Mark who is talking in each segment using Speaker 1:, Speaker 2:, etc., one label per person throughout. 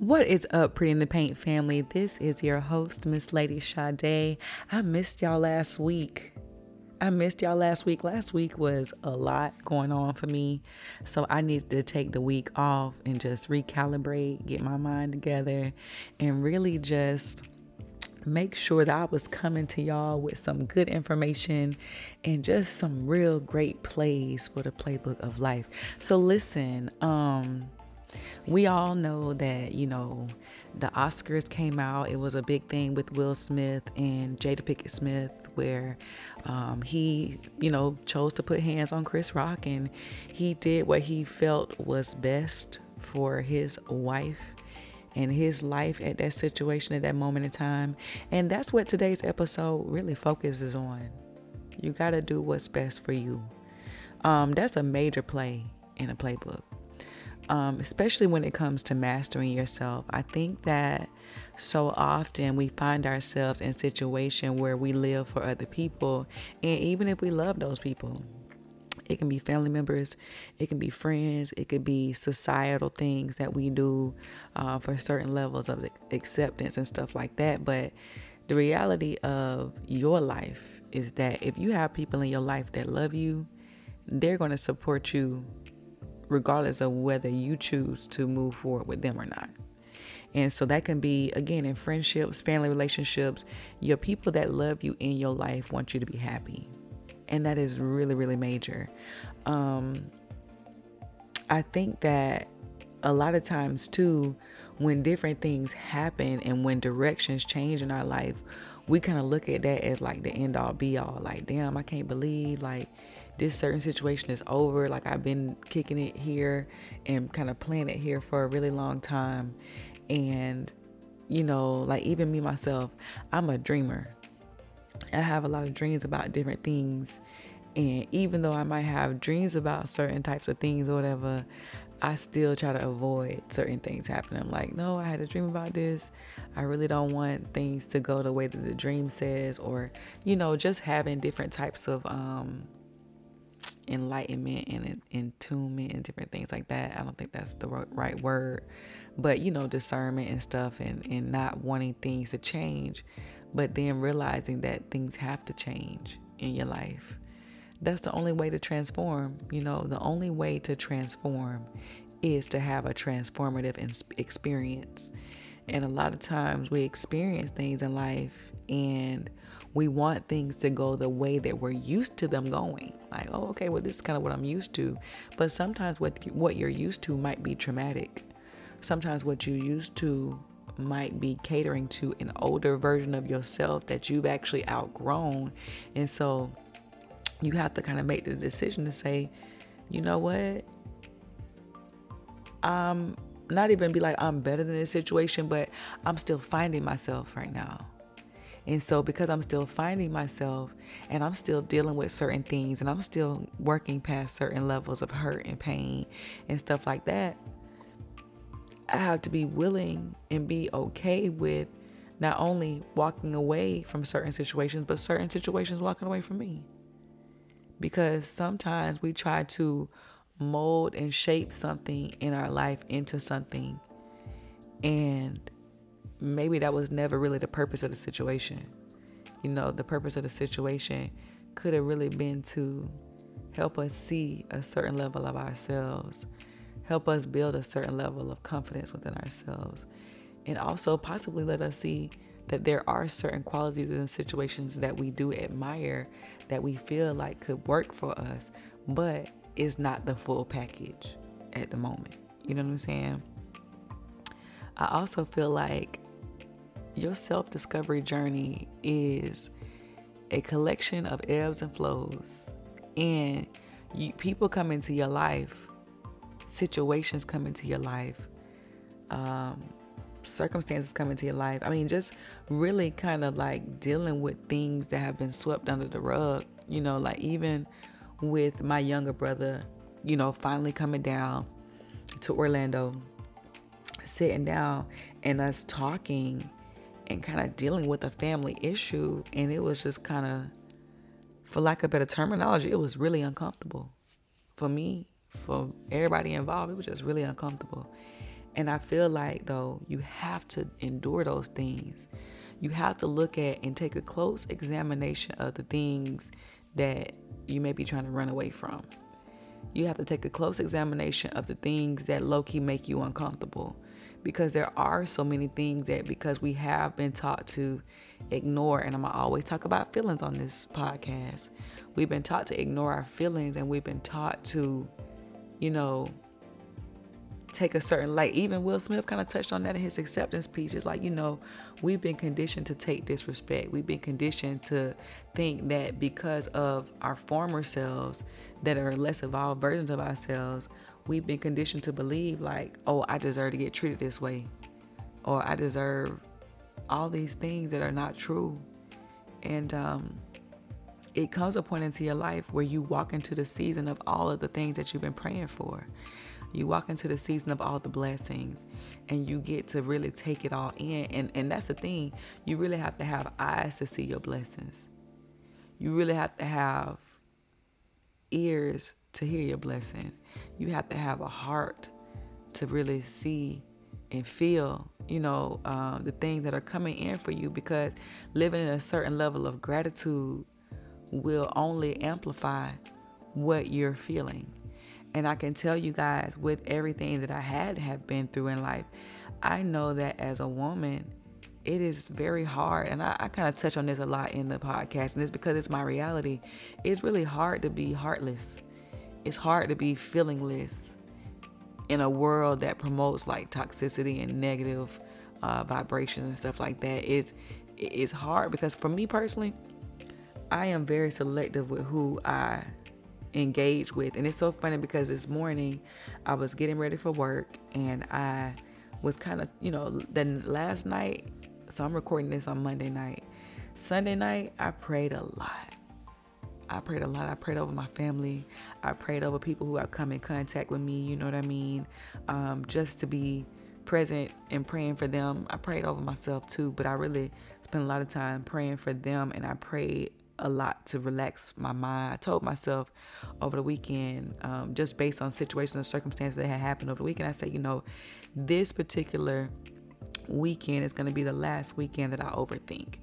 Speaker 1: What is up, Pretty in the Paint family? This is your host, Miss Lady Sade. I missed y'all last week. I missed y'all last week. Last week was a lot going on for me. So I needed to take the week off and just recalibrate, get my mind together, and really just make sure that I was coming to y'all with some good information and just some real great plays for the playbook of life. So listen, um we all know that, you know, the Oscars came out. It was a big thing with Will Smith and Jada Pinkett Smith, where um, he, you know, chose to put hands on Chris Rock and he did what he felt was best for his wife and his life at that situation at that moment in time. And that's what today's episode really focuses on. You got to do what's best for you. Um, that's a major play in a playbook um, especially when it comes to mastering yourself. I think that so often we find ourselves in situation where we live for other people, and even if we love those people, it can be family members, it can be friends, it could be societal things that we do uh, for certain levels of acceptance and stuff like that. But the reality of your life is that if you have people in your life that love you, they're going to support you regardless of whether you choose to move forward with them or not. And so that can be, again, in friendships, family relationships, your people that love you in your life want you to be happy. And that is really, really major. Um, I think that a lot of times, too, when different things happen and when directions change in our life, we kind of look at that as like the end all be all. Like, damn, I can't believe, like, this certain situation is over. Like I've been kicking it here and kind of playing it here for a really long time. And, you know, like even me myself, I'm a dreamer. I have a lot of dreams about different things. And even though I might have dreams about certain types of things or whatever, I still try to avoid certain things happening. I'm like, no, I had a dream about this. I really don't want things to go the way that the dream says, or, you know, just having different types of um, enlightenment and attunement and different things like that. I don't think that's the right word, but you know, discernment and stuff, and and not wanting things to change, but then realizing that things have to change in your life. That's the only way to transform. You know, the only way to transform is to have a transformative experience. And a lot of times we experience things in life and we want things to go the way that we're used to them going. Like, oh, okay, well, this is kind of what I'm used to. But sometimes what what you're used to might be traumatic. Sometimes what you're used to might be catering to an older version of yourself that you've actually outgrown. And so you have to kind of make the decision to say, you know what? I'm not even be like I'm better than this situation, but I'm still finding myself right now. And so, because I'm still finding myself and I'm still dealing with certain things and I'm still working past certain levels of hurt and pain and stuff like that, I have to be willing and be okay with not only walking away from certain situations, but certain situations walking away from me. Because sometimes we try to mold and shape something in our life into something. And maybe that was never really the purpose of the situation. You know, the purpose of the situation could have really been to help us see a certain level of ourselves, help us build a certain level of confidence within ourselves, and also possibly let us see that there are certain qualities in situations that we do admire that we feel like could work for us, but is not the full package at the moment. You know what I'm saying? I also feel like your self discovery journey is a collection of ebbs and flows. And you, people come into your life, situations come into your life, um, circumstances come into your life. I mean, just really kind of like dealing with things that have been swept under the rug. You know, like even with my younger brother, you know, finally coming down to Orlando, sitting down and us talking and kind of dealing with a family issue. And it was just kind of, for lack of better terminology, it was really uncomfortable for me, for everybody involved. It was just really uncomfortable. And I feel like, though, you have to endure those things. You have to look at and take a close examination of the things that you may be trying to run away from. You have to take a close examination of the things that low key make you uncomfortable. Because there are so many things that, because we have been taught to ignore, and I'm gonna always talk about feelings on this podcast. We've been taught to ignore our feelings, and we've been taught to, you know, take a certain light. even Will Smith kind of touched on that in his acceptance speech. It's like, you know, we've been conditioned to take disrespect. We've been conditioned to think that because of our former selves that are less evolved versions of ourselves, we've been conditioned to believe like, oh, I deserve to get treated this way. Or I deserve all these things that are not true. And um it comes a point into your life where you walk into the season of all of the things that you've been praying for. You walk into the season of all the blessings and you get to really take it all in. And, and that's the thing, you really have to have eyes to see your blessings. You really have to have ears to hear your blessing. You have to have a heart to really see and feel, you know, um, the things that are coming in for you because living in a certain level of gratitude will only amplify what you're feeling. And I can tell you guys, with everything that I had have been through in life, I know that as a woman, it is very hard. And I, I kind of touch on this a lot in the podcast, and it's because it's my reality. It's really hard to be heartless, it's hard to be feelingless in a world that promotes like toxicity and negative uh, vibrations and stuff like that. It's it's hard because for me personally, I am very selective with who I engage with. And it's so funny because this morning I was getting ready for work and I was kind of, you know, then last night, so I'm recording this on Monday night. Sunday night, I prayed a lot. I prayed a lot. I prayed over my family. I prayed over people who have come in contact with me, you know what I mean? Um, just to be present and praying for them. I prayed over myself too, but I really spent a lot of time praying for them and I prayed a lot to relax my mind. I told myself over the weekend, um, just based on situations and circumstances that had happened over the weekend, I said, you know, this particular weekend is going to be the last weekend that I overthink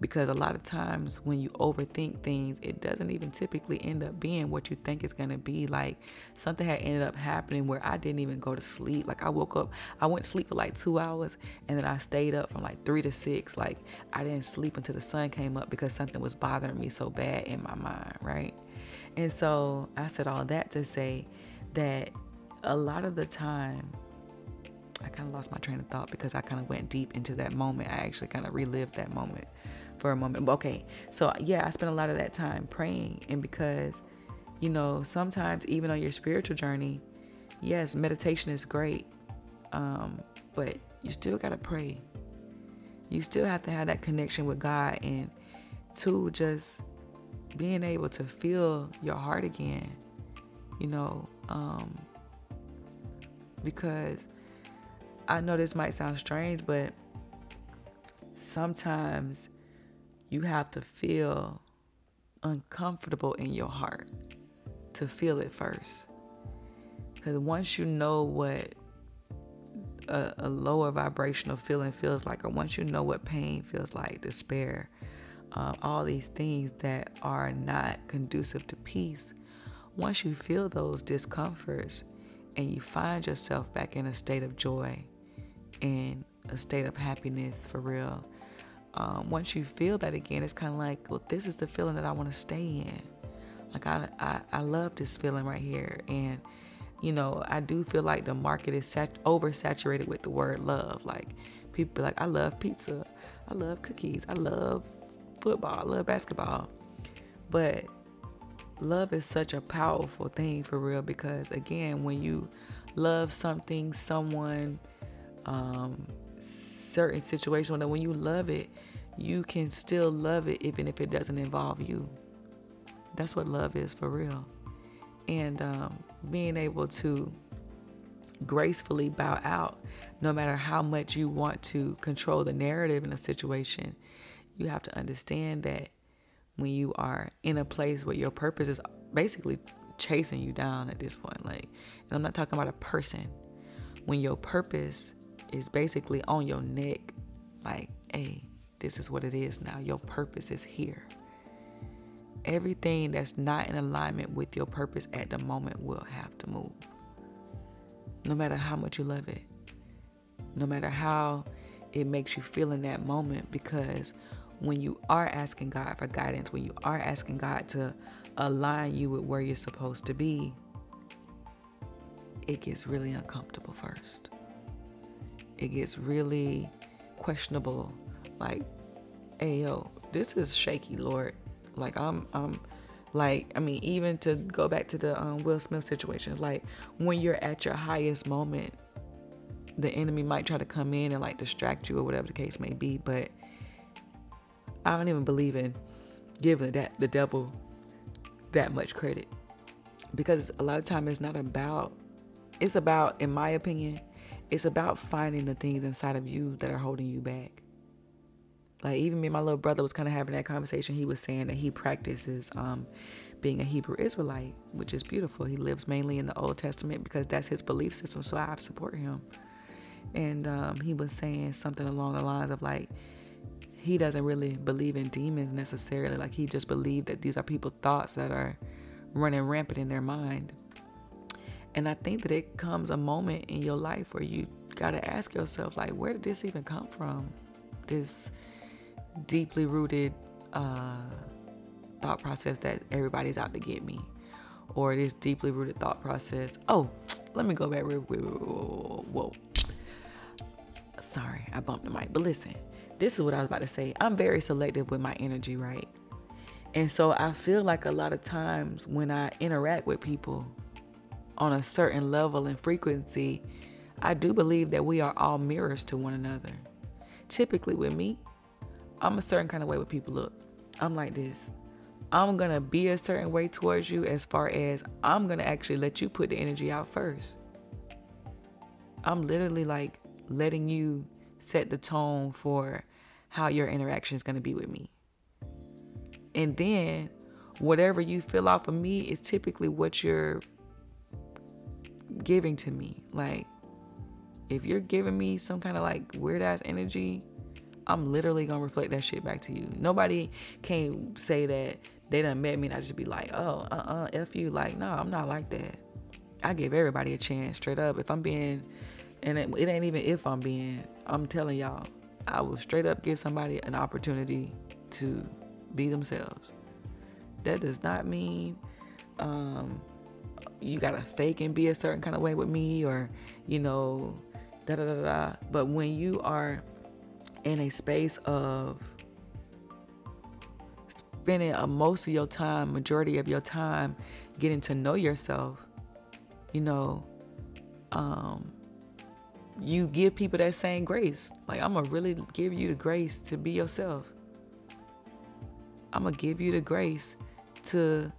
Speaker 1: because a lot of times when you overthink things it doesn't even typically end up being what you think it's going to be. Like something had ended up happening where i didn't even go to sleep. Like i woke up i went to sleep for like two hours and then i stayed up from like three to six. Like i didn't sleep until the sun came up because something was bothering me so bad in my mind right? And so i said all that to say that a lot of the time I kind of lost my train of thought because I kind of went deep into that moment. I actually kind of relived that moment for a moment. Okay, so yeah, I spent a lot of that time praying, and because you know, sometimes even on your spiritual journey, yes, meditation is great, um, but you still gotta pray. You still have to have that connection with God, and two, just being able to feel your heart again. You know, um, because I know this might sound strange, but sometimes you have to feel uncomfortable in your heart to feel it first. Because once you know what a, a, lower vibrational feeling feels like, or once you know what pain feels like, despair, um, all these things that are not conducive to peace, once you feel those discomforts and you find yourself back in a state of joy and a state of happiness for real, um, once you feel that again, it's kind of like, well, this is the feeling that I want to stay in. Like I, I, I love this feeling right here, and you know, I do feel like the market is sat- oversaturated with the word love. Like people like, I love pizza, I love cookies, I love football, I love basketball, but love is such a powerful thing for real because again, when you love something, someone, um, certain situation that when you love it, you can still love it even if it doesn't involve you. That's what love is for real. And um, being able to gracefully bow out, no matter how much you want to control the narrative in a situation, you have to understand that when you are in a place where your purpose is basically chasing you down at this point, like, and I'm not talking about a person, when your purpose is basically on your neck, like, hey, this is what it is now. Your purpose is here. Everything that's not in alignment with your purpose at the moment will have to move. No matter how much you love it, no matter how it makes you feel in that moment, because when you are asking God for guidance, when you are asking God to align you with where you're supposed to be, it gets really uncomfortable first. It gets really questionable. Like, hey yo, this is shaky, Lord. Like I'm I'm like I mean, even to go back to the um, Will Smith situation, like when you're at your highest moment, the enemy might try to come in and like distract you or whatever the case may be. But I don't even believe in giving that the devil that much credit because a lot of time it's not about it's about in my opinion it's about finding the things inside of you that are holding you back like even me and my little brother was kind of having that conversation he was saying that he practices um, being a hebrew israelite which is beautiful he lives mainly in the old testament because that's his belief system so i support him and um, he was saying something along the lines of like he doesn't really believe in demons necessarily. Like he just believed that these are people thoughts that are running rampant in their mind. And I think that it comes a moment in your life where you got to ask yourself, like, where did this even come from? This deeply rooted uh, thought process that everybody's out to get me, or this deeply rooted thought process. Oh, let me go back. Whoa, whoa, whoa. Sorry, I bumped the mic. But listen, this is what I was about to say. I'm very selective with my energy, right? And so I feel like a lot of times when I interact with people on a certain level and frequency, I do believe that we are all mirrors to one another. Typically, with me, I'm a certain kind of way with people. Look, I'm like this. I'm going to be a certain way towards you as far as I'm going to actually let you put the energy out first. I'm literally like letting you set the tone for how your interaction is going to be with me. And then whatever you feel off of me is typically what you're giving to me. Like, if you're giving me some kind of like weird ass energy, I'm literally gonna reflect that shit back to you. Nobody can say that they done met me and I just be like, oh, uh uh, F you. Like, no, I'm not like that. I give everybody a chance straight up. If I'm being, and it, it ain't even if I'm being, I'm telling y'all, I will straight up give somebody an opportunity to be themselves. That does not mean um, you gotta fake and be a certain kind of way with me or, you know, da da da da. But when you are in a space of spending a, most of your time, majority of your time, getting to know yourself, you know, um, you give people that same grace. Like, I'm to really give you the grace to be yourself. I'm to give you the grace to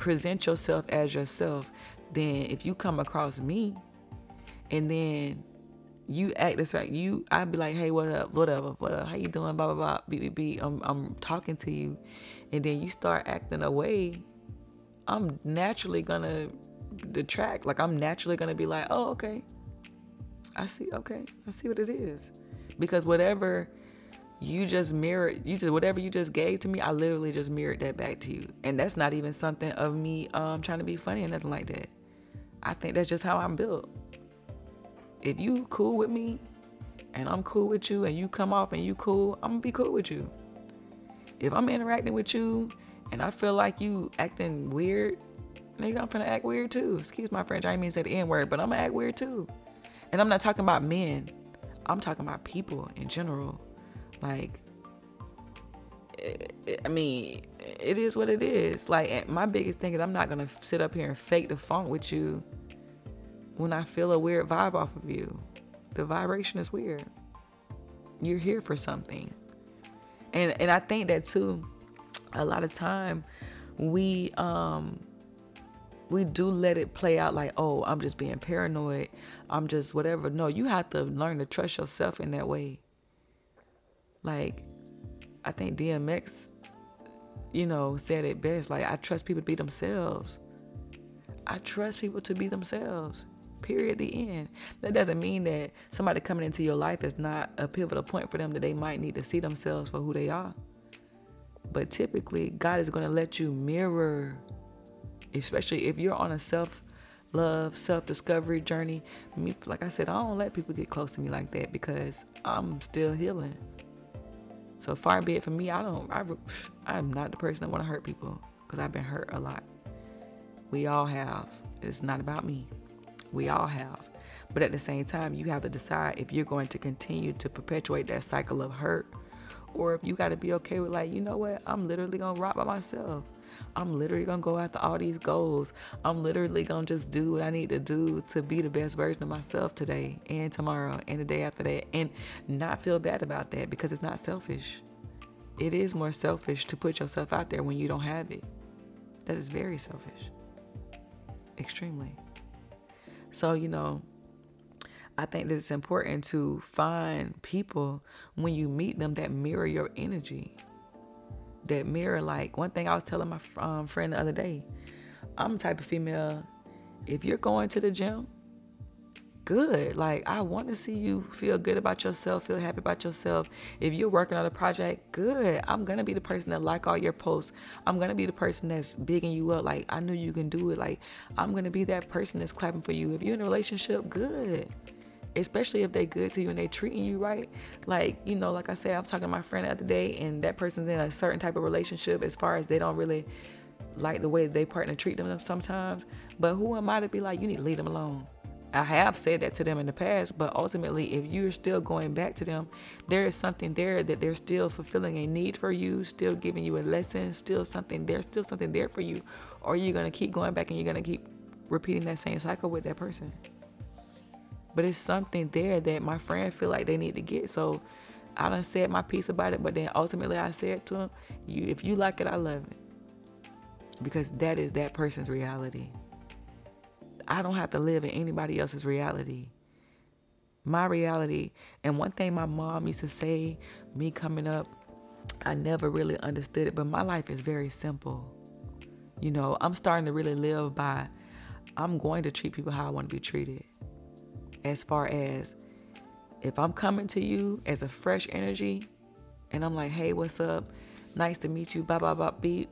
Speaker 1: present yourself as yourself. Then, if you come across me and then you act this right, you, I'd be like, hey, what up, whatever, what up, how you doing, blah, blah, blah, beep, beep, beep. I'm, I'm talking to you. And then you start acting away, I'm naturally to detract. Like, I'm naturally to be like, oh, okay I see, okay, I see what it is. Because whatever you just mirrored, you just whatever you just gave to me, I literally just mirrored that back to you. And that's not even something of me um trying to be funny or nothing like that. I think that's just how I'm built. If you cool with me and I'm cool with you and you come off and you cool, I'm gonna be cool with you. If I'm interacting with you and I feel like you acting weird, nigga, I'm finna act weird too. Excuse my French, I didn't mean to say the N word, but I'm gonna act weird too. And I'm not talking about men. I'm talking about people in general. Like, I mean, it is what it is. Like, my biggest thing is I'm not gonna sit up here and fake the funk with you when I feel a weird vibe off of you. The vibration is weird. You're here for something, and and I think that too. A lot of time, we um we do let it play out like, oh, I'm just being paranoid. I'm just whatever. No, you have to learn to trust yourself in that way. Like, I think DMX, you know, said it best. Like, I trust people to be themselves. I trust people to be themselves. Period. The end. That doesn't mean that somebody coming into your life is not a pivotal point for them that they might need to see themselves for who they are. But typically, God is going to let you mirror, especially if you're on a self love, self discovery journey. Like I said, I don't let people get close to me like that because I'm still healing. So far be it from me. I don't. I, I'm not the person that want to hurt people because I've been hurt a lot. We all have. It's not about me. We all have. But at the same time, you have to decide if you're going to continue to perpetuate that cycle of hurt or if you got to be okay with, like, you know what? I'm literally going to rock by myself. I'm literally to go after all these goals. I'm literally to just do what I need to do to be the best version of myself today and tomorrow and the day after that and not feel bad about that because it's not selfish. It is more selfish to put yourself out there when you don't have it. That is very selfish. Extremely. So, you know, I think that it's important to find people when you meet them that mirror your energy. That mirror, like one thing I was telling my um, friend the other day, I'm the type of female, if you're going to the gym, good. Like I want to see you feel good about yourself, feel happy about yourself. If you're working on a project, good. I'm gonna be the person that like all your posts. I'm gonna be the person that's bigging you up. Like I knew you can do it. Like I'm gonna be that person that's clapping for you. If you're in a relationship, good. Especially if they good to you and they treating you right. Like, you know, like I said, I'm talking to my friend the other day and that person's in a certain type of relationship as far as they don't really like the way they partner treat them sometimes. But who am I to be like, you need to leave them alone? I have said that to them in the past, but ultimately, if you're still going back to them, there is something there that they're still fulfilling a need for you, still giving you a lesson, still something, there's still something there for you. Or you're going to keep going back and you're going to keep repeating that same cycle with that person. But it's something there that my friend feel like they need to get. So I done said my piece about it, but then ultimately I said to him, you, if you like it, I love it. Because that is that person's reality. I don't have to live in anybody else's reality. My reality. And one thing my mom used to say, me coming up, I never really understood it, but my life is very simple. You know, I'm starting to really live by I'm going to treat people how I want to be treated. As far as if I'm coming to you as a fresh energy and I'm like, hey, what's up? Nice to meet you. Blah, blah, blah, beep.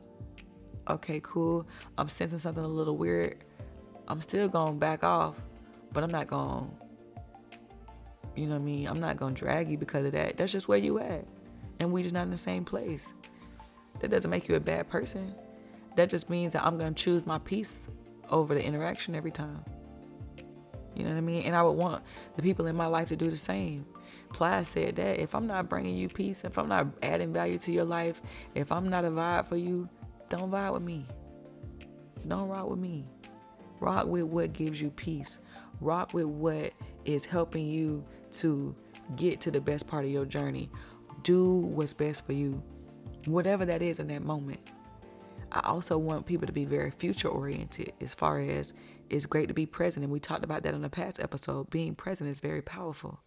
Speaker 1: Okay, cool. I'm sensing something a little weird. I'm still going to back off, but I'm not going you know what I mean? I'm not going to drag you because of that. That's just where you at. And we just not in the same place. That doesn't make you a bad person. That just means that I'm going to choose my peace over the interaction every time. You know what I mean? And I would want the people in my life to do the same. Ply said that if I'm not bringing you peace, if I'm not adding value to your life, if I'm not a vibe for you, don't vibe with me. Don't ride with me. Rock with what gives you peace. Rock with what is helping you to get to the best part of your journey. Do what's best for you, whatever that is in that moment. I also want people to be very future oriented as far as it's great to be present. And we talked about that in the past episode. Being present is very powerful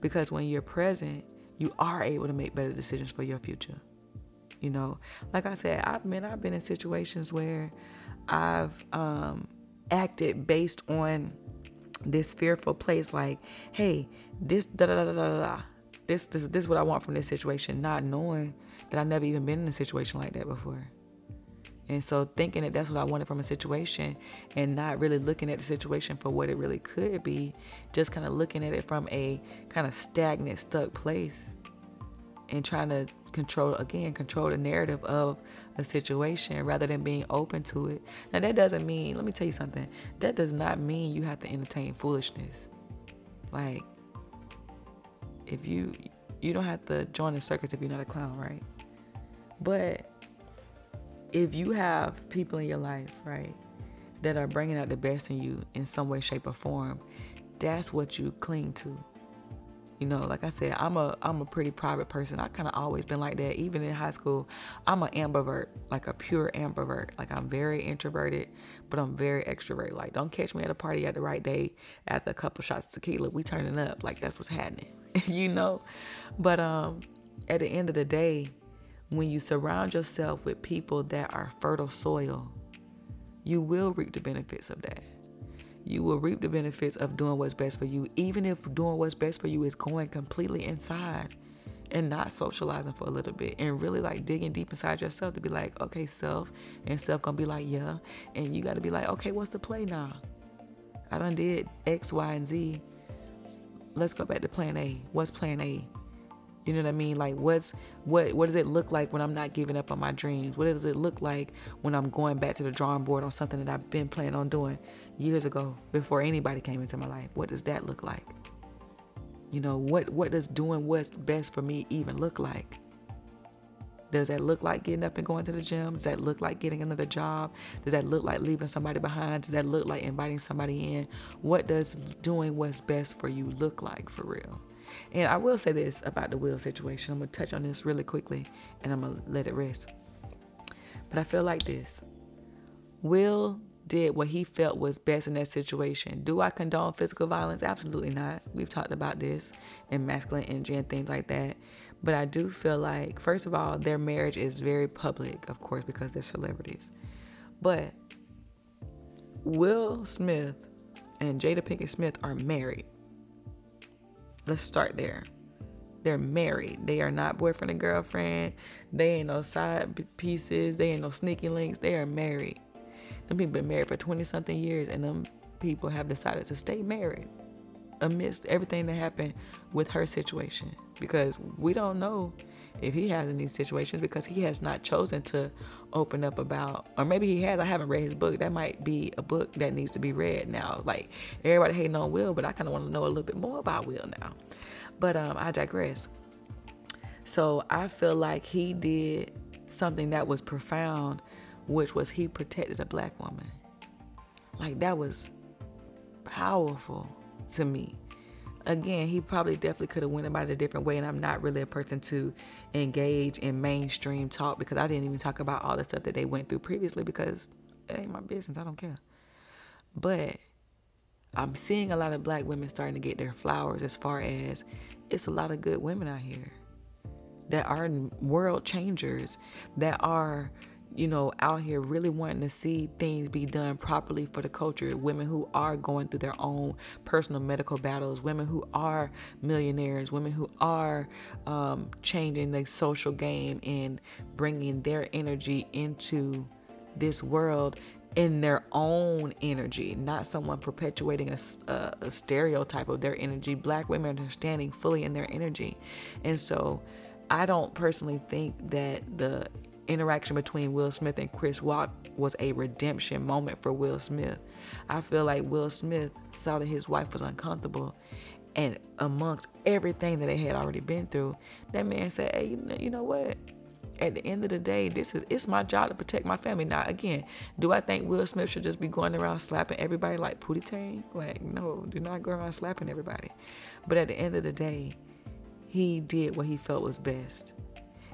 Speaker 1: because when you're present, you are able to make better decisions for your future. You know, like I said, I've been I've been in situations where I've um, acted based on this fearful place like hey this da da da da da this this this is what I want from this situation not knowing that I've never even been in a situation like that before and so thinking that that's what I wanted from a situation and not really looking at the situation for what it really could be just kind of looking at it from a kind of stagnant stuck place and trying to control again control the narrative of a situation rather than being open to it. Now that doesn't mean let me tell you something that does not mean you have to entertain foolishness. Like if you you don't have to join the circus if you're not a clown right? But if you have people in your life right that are bringing out the best in you in some way shape or form that's what you cling to you know, like I said, I'm a I'm a pretty private person. I kind of always been like that. Even in high school, I'm an ambivert, like a pure ambivert. Like I'm very introverted, but I'm very extroverted. Like don't catch me at a party at the right day after a couple shots of tequila. We turning up. Like that's what's happening. you know, but um, at the end of the day, when you surround yourself with people that are fertile soil, you will reap the benefits of that you will reap the benefits of doing what's best for you, even if doing what's best for you is going completely inside and not socializing for a little bit and really like digging deep inside yourself to be like, okay, self, and self gonna be like, yeah, and you gotta be like, okay, what's the play now? I done did X, Y, and Z. Let's go back to plan A. What's plan A? You know what I mean? Like what's what what does it look like when I'm not giving up on my dreams? What does it look like when I'm going back to the drawing board on something that I've been planning on doing years ago before anybody came into my life? What does that look like? You know, what what does doing what's best for me even look like? Does that look like getting up and going to the gym? Does that look like getting another job? Does that look like leaving somebody behind? Does that look like inviting somebody in? What does doing what's best for you look like for real? And I will say this about the Will situation. I'm going to touch on this really quickly and I'm going to let it rest. But I feel like this Will did what he felt was best in that situation. Do I condone physical violence? Absolutely not. We've talked about this and masculine energy and things like that. But I do feel like, first of all, their marriage is very public, of course, because they're celebrities. But Will Smith and Jada Pinkett Smith are married. Let's start there. They're married. They are not boyfriend and girlfriend. They ain't no side pieces. They ain't no sneaky links. They are married. Them people been married for 20 something years and them people have decided to stay married amidst everything that happened with her situation because we don't know if he has any situations because he has not chosen to open up about or maybe he has i haven't read his book. That might be a book that needs to be read now. Like everybody hating on will but i kind of want to know a little bit more about will now. But um i digress. So i feel like he did something that was profound which was he protected a black woman. Like that was powerful to me again, he probably definitely could have went about it a different way. And I'm not really a person to engage in mainstream talk because I didn't even talk about all the stuff that they went through previously because it ain't my business. I don't care. But I'm seeing a lot of black women starting to get their flowers as far as it's a lot of good women out here that are world changers, that are you know, out here really wanting to see things be done properly for the culture. Women who are going through their own personal medical battles, women who are millionaires, women who are um, changing the social game and bringing their energy into this world in their own energy, not someone perpetuating a, a, a stereotype of their energy. Black women are standing fully in their energy. And so I don't personally think that the interaction between Will Smith and Chris Rock was a redemption moment for Will Smith. I feel like Will Smith saw that his wife was uncomfortable, and amongst everything that they had already been through, that man said, "Hey, you know, what? At the end of the day, this is it's my job to protect my family. Now, again, do I think Will Smith should just be going around slapping everybody like Pootie Tang? Like, no, do not go around slapping everybody. But at the end of the day, he did what he felt was best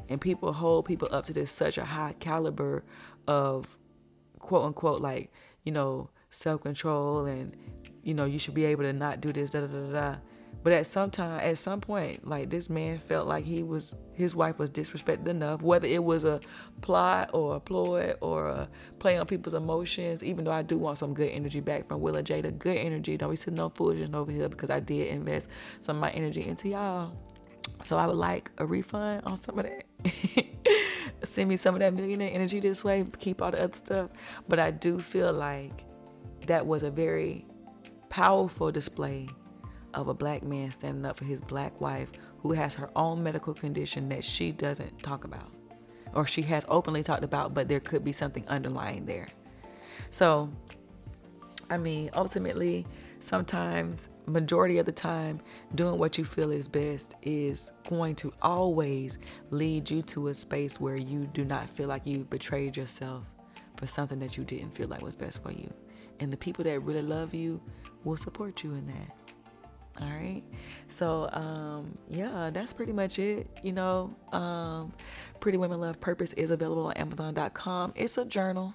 Speaker 1: and people hold people up to this such a high caliber of quote unquote like you know self-control and you know you should be able to not do this da da da da but at some time at some point like this man felt like he was his wife was disrespected enough whether it was a plot or a ploy or a play on people's emotions even though i do want some good energy back from willa jada good energy. Don't be sitting no foolishness over here because i did invest some of my energy into y'all. So I would like a refund on some of that. Send me some of that millionaire energy this way, keep all the other stuff. But I do feel like that was a very powerful display of a black man standing up for his black wife who has her own medical condition that she doesn't talk about or she has openly talked about, but there could be something underlying there. So, I mean, ultimately, sometimes majority of the time doing what you feel is best is going to always lead you to a space where you do not feel like you've betrayed yourself for something that you didn't feel like was best for you. And the people that really love you will support you in that. All right? So um yeah that's pretty much it you know? Um pretty women love purpose is available on amazon.com it's a journal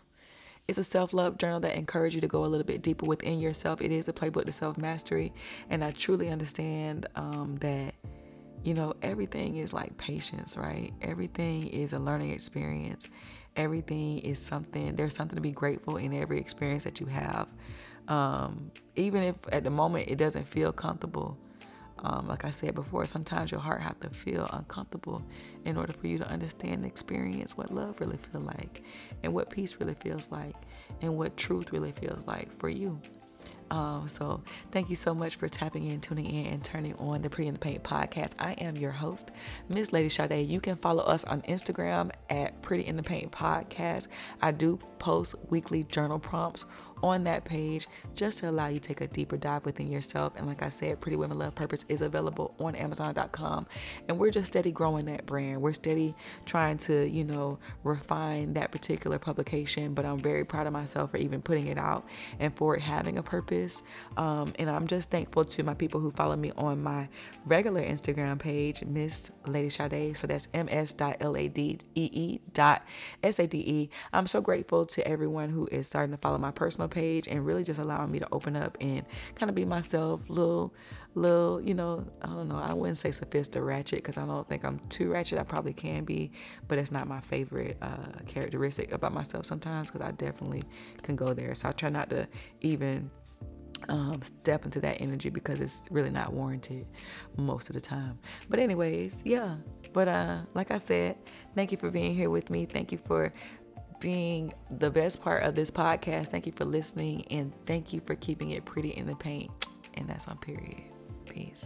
Speaker 1: it's a self love journal that encourages you to go a little bit deeper within yourself. It is a playbook to self mastery. And I truly understand um, that, you know, everything is like patience, right? Everything is a learning experience. Everything is something, there's something to be grateful in every experience that you have. Um, even if at the moment it doesn't feel comfortable, um, like I said before, sometimes your heart has to feel uncomfortable in order for you to understand and experience what love really feels like, and what peace really feels like, and what truth really feels like for you. Um, so thank you so much for tapping in, tuning in, and turning on the Pretty in the Paint podcast. I am your host, Miss Lady Sade. You can follow us on Instagram at Pretty in the Paint podcast. I do post weekly journal prompts on that page just to allow you to take a deeper dive within yourself. And like I said, Pretty Women Love Purpose is available on Amazon.com. And we're just steady growing that brand. We're steady trying to, you know, refine that particular publication. But I'm very proud of myself for even putting it out and for it having a purpose. Um, and I'm just thankful to my people who follow me on my regular Instagram page, Miss Lady Sade. So that's ms.ladee dot s-a-d-e. I'm so grateful to everyone who is starting to follow my personal page and really just allowing me to open up and kind of be myself, little, little, you know, I don't know, I wouldn't say sophisticated ratchet because I don't think I'm too ratchet. I probably can be, but it's not my favorite uh, characteristic about myself sometimes because I definitely can go there. So I try not to even um, step into that energy because it's really not warranted most of the time. But anyways, yeah. But uh, like I said, thank you for being here with me. Thank you for being the best part of this podcast. Thank you for listening and thank you for keeping it pretty in the paint. And that's on period. Peace.